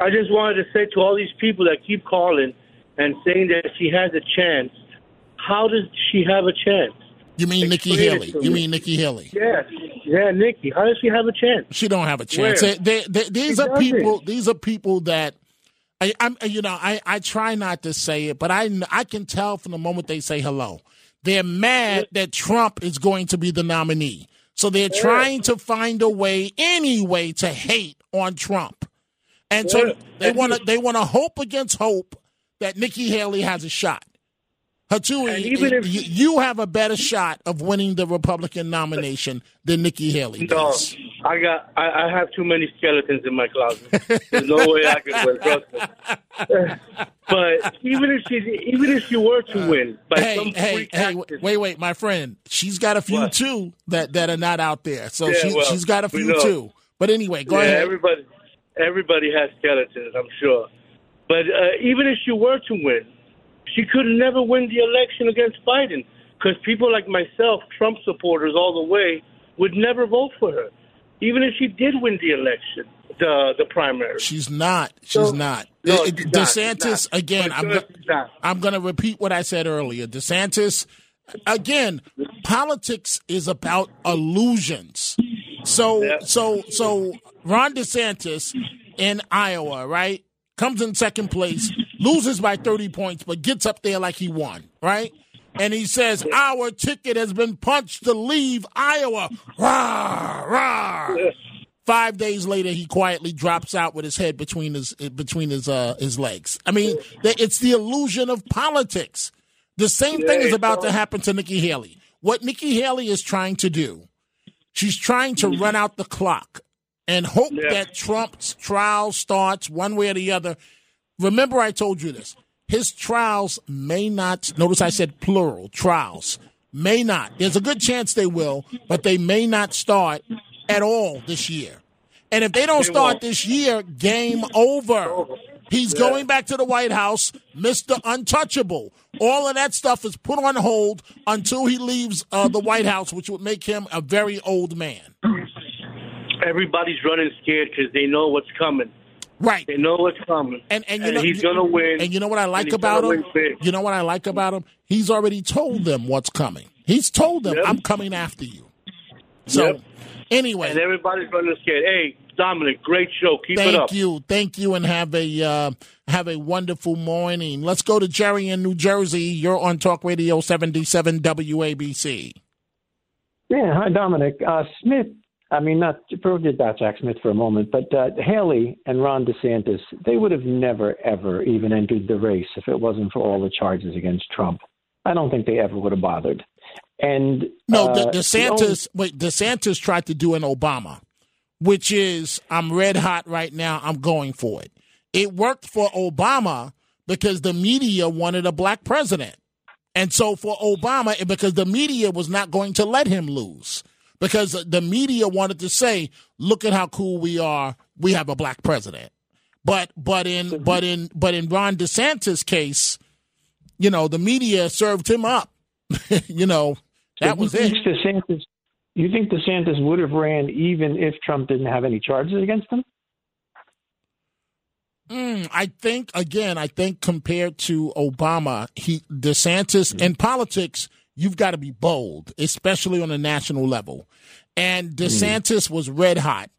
I just wanted to say to all these people that keep calling and saying that she has a chance, how does she have a chance? You mean Nikki Haley? You mean Nikki Haley? Yes. Yeah, Nikki. How does she have a chance? She don't have a chance. They, they, they, these she are doesn't. people. These are people that I, I'm, you know, I, I try not to say it, but I, I can tell from the moment they say hello. They're mad that Trump is going to be the nominee. So they're trying to find a way, any way, to hate on Trump. And so they want to they want to hope against hope that Nikki Haley has a shot. Hatui, even if- you, you have a better shot of winning the Republican nomination than Nikki Haley No, does. I got. I, I have too many skeletons in my closet. There's no way I could win. Trust but even if she, even if she were to uh, win, by hey, some hey, freak hey, accident- wait, wait, my friend. She's got a few What? too that, that are not out there. So Yeah, she, well, she's got a few too. But anyway, go yeah, ahead. Everybody, everybody has skeletons. I'm sure. But uh, even if she were to win, she could never win the election against Biden because people like myself, Trump supporters all the way, would never vote for her, even if she did win the election, the the primary. She's not. She's So- not. No, Uh, she's. DeSantis not. again. I'm sure go- I'm going to repeat what I said earlier. DeSantis again. Politics is about illusions. So so so Ron DeSantis in Iowa, right? Comes in second place, loses by 30 points, but gets up there like he won, right? And he says, Our ticket has been punched to leave Iowa. Rah, rah. Five days later, he quietly drops out with his head between his between his uh, his legs. I mean, it's the illusion of politics. The same thing is about to happen to Nikki Haley. What Nikki Haley is trying to do, she's trying to run out the clock and hope that Trump's trial starts one way or the other. Remember, I told you this. His trials may not, notice I said plural, trials, may not. There's a good chance they will, but they may not start at all this year. And if they don't start this year, game over. He's going back to the White House, Mr. Untouchable. All of that stuff is put on hold until he leaves uh, the White House, which would make him a very old man. Everybody's running scared because they know what's coming. Right. They know what's coming. And and you know he's gonna win. And you know what I like about him? You know what I like about him? He's already told them what's coming. He's told them, "I'm coming after you." So, Yep. anyway, And everybody's running scared. Hey, Dominic, great show. Keep it up. thank you, thank you, and have a uh, have a wonderful morning. Let's go to Jerry in New Jersey. You're on Talk Radio 77 WABC. Yeah, hi Dominic. Uh, Smith, I mean, not to forget about Jack Smith for a moment, but uh, Haley and Ron DeSantis, they would have never, ever even entered the race if it wasn't for all the charges against Trump. I don't think they ever would have bothered. And No, uh, De- the only- DeSantis. Wait, DeSantis tried to do an Obama, which is I'm red hot right now. I'm going for it. It worked for Obama because the media wanted a black president, and so for Obama, because the media was not going to let him lose, because the media wanted to say, "Look at how cool we are. We have a black president." But but in but in but in Ron DeSantis' case, you know, the media served him up. you know, that was it. DeSantis, you think DeSantis would have ran even if Trump didn't have any charges against him? Mm, I think again. I think compared to Obama, he DeSantis in politics, you've got to be bold, especially on a national level. And DeSantis was red hot,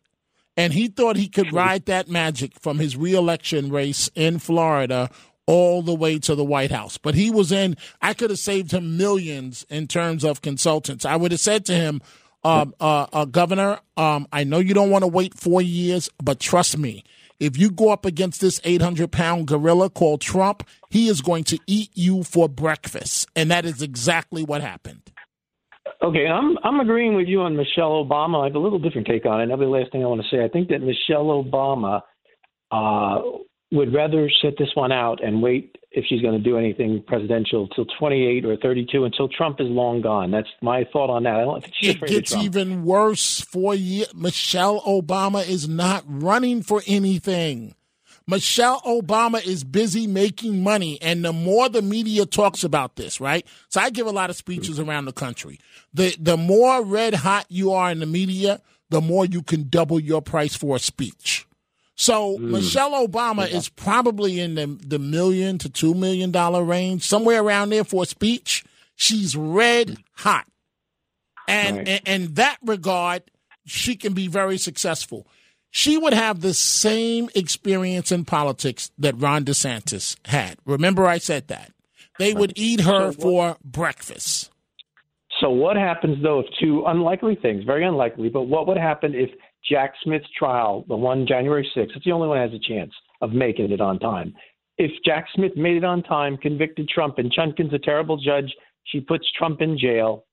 and he thought he could ride that magic from his reelection race in Florida all the way to the White House. But he was in. I could have saved him millions in terms of consultants. I would have said to him, um, uh, uh, Governor, um, I know you don't want to wait four years, but trust me, if you go up against this 800 pound gorilla called Trump, he is going to eat you for breakfast. And that is exactly what happened. Okay, I'm I'm agreeing with you on Michelle Obama. I have a little different take on it. Another last thing I want to say, I think that Michelle Obama uh, would rather sit this one out and wait if she's going to do anything presidential till 28 or 32 until Trump is long gone. That's my thought on that. I don't think she's It afraid gets of Trump. even worse for you. Michelle Obama is not running for anything. Michelle Obama is busy making money, and the more the media talks about this, right? So I give a lot of speeches around the country. The the more red hot you are in the media, the more you can double your price for a speech. So mm. Michelle Obama is probably in the the million to two million dollar range, somewhere around there for a speech. She's red hot, and Right. in, in that regard, she can be very successful. she would have the same experience in politics that Ron DeSantis had. Remember, I said that. They would eat her for breakfast. So what happens though if two unlikely things, very unlikely, but what would happen if Jack Smith's trial, the one January 6th, it's the only one that has a chance of making it on time. If Jack Smith made it on time, convicted Trump, and Chutkan's a terrible judge, she puts Trump in jail.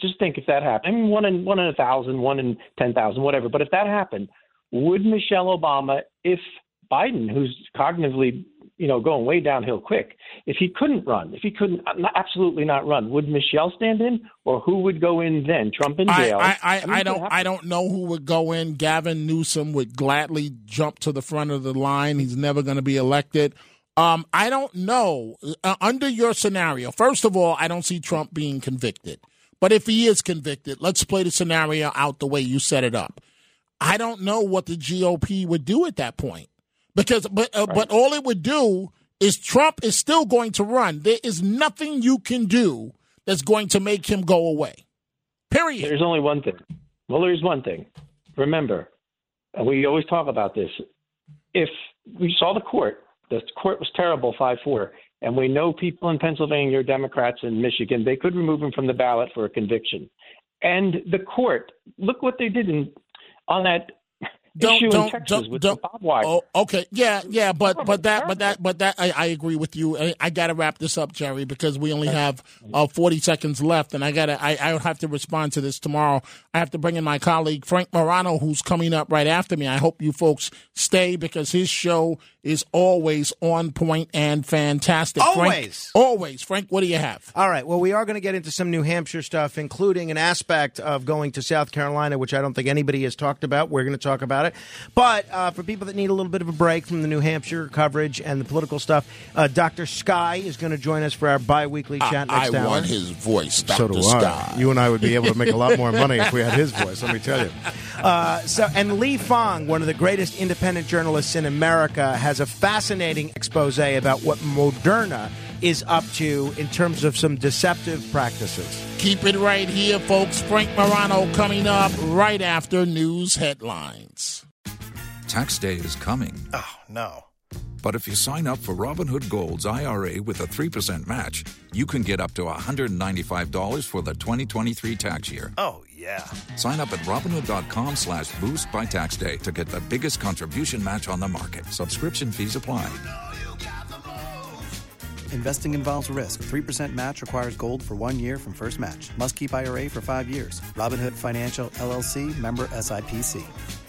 Just think if that happened. I mean, one in one in a thousand, one in ten thousand, whatever. But if that happened, would Michelle Obama, if Biden, who's cognitively, you know, going way downhill quick, if he couldn't run, if he couldn't absolutely not run, would Michelle stand in, or who would go in then? Trump in jail. I, I, I, I don't I don't know who would go in. Gavin Newsom would gladly jump to the front of the line. He's never going to be elected. Um, I don't know. Uh, under your scenario, first of all, I don't see Trump being convicted. But if he is convicted, let's play the scenario out the way you set it up. I don't know what the GOP would do at that point because, but uh, right. but all it would do is Trump is still going to run. There is nothing you can do that's going to make him go away. Period. There's only one thing. Well, there's one thing. Remember, and we always talk about this. If we saw the court, the court was terrible, five four, and we know people in Pennsylvania are Democrats in Michigan. They could remove him from the ballot for a conviction. And the court, look what they did in on that don't, don't, don't, with don't, the Bob Wire. Oh, okay, yeah, yeah, but but that but that but that I, I agree with you. I, I got to wrap this up, Jerry, because we only have uh, forty seconds left, and I got to I I have to respond to this tomorrow. I have to bring in my colleague Frank Morano, who's coming up right after me. I hope you folks stay because his show is always on point and fantastic. Always, Frank, always. Frank, what do you have? All right. Well, we are going to get into some New Hampshire stuff, including an aspect of going to South Carolina, which I don't think anybody has talked about. We're going to talk about it. But uh, for people that need a little bit of a break from the New Hampshire coverage and the political stuff, uh, Dr. Sky is going to join us for our bi weekly chat next I hour. want his voice, Dr. So do Sky. I. You and I would be able to make a lot more money if we had his voice. Let me tell you. Uh, so, and Lee Fang, one of the greatest independent journalists in America, has a fascinating expose about what Moderna is up to in terms of some deceptive practices. Keep it right here, folks. Frank Morano coming up right after news headlines. Tax day is coming. Oh, no. But if you sign up for Robinhood Gold's IRA with a 3% match, you can get up to $195 for the 2023 tax year. Oh, yeah. Sign up at Robinhood.com slash boost by tax day to get the biggest contribution match on the market. Subscription fees apply. Investing involves risk. 3% match requires gold for one year from first match. Must keep IRA for five years. Robinhood Financial LLC member SIPC.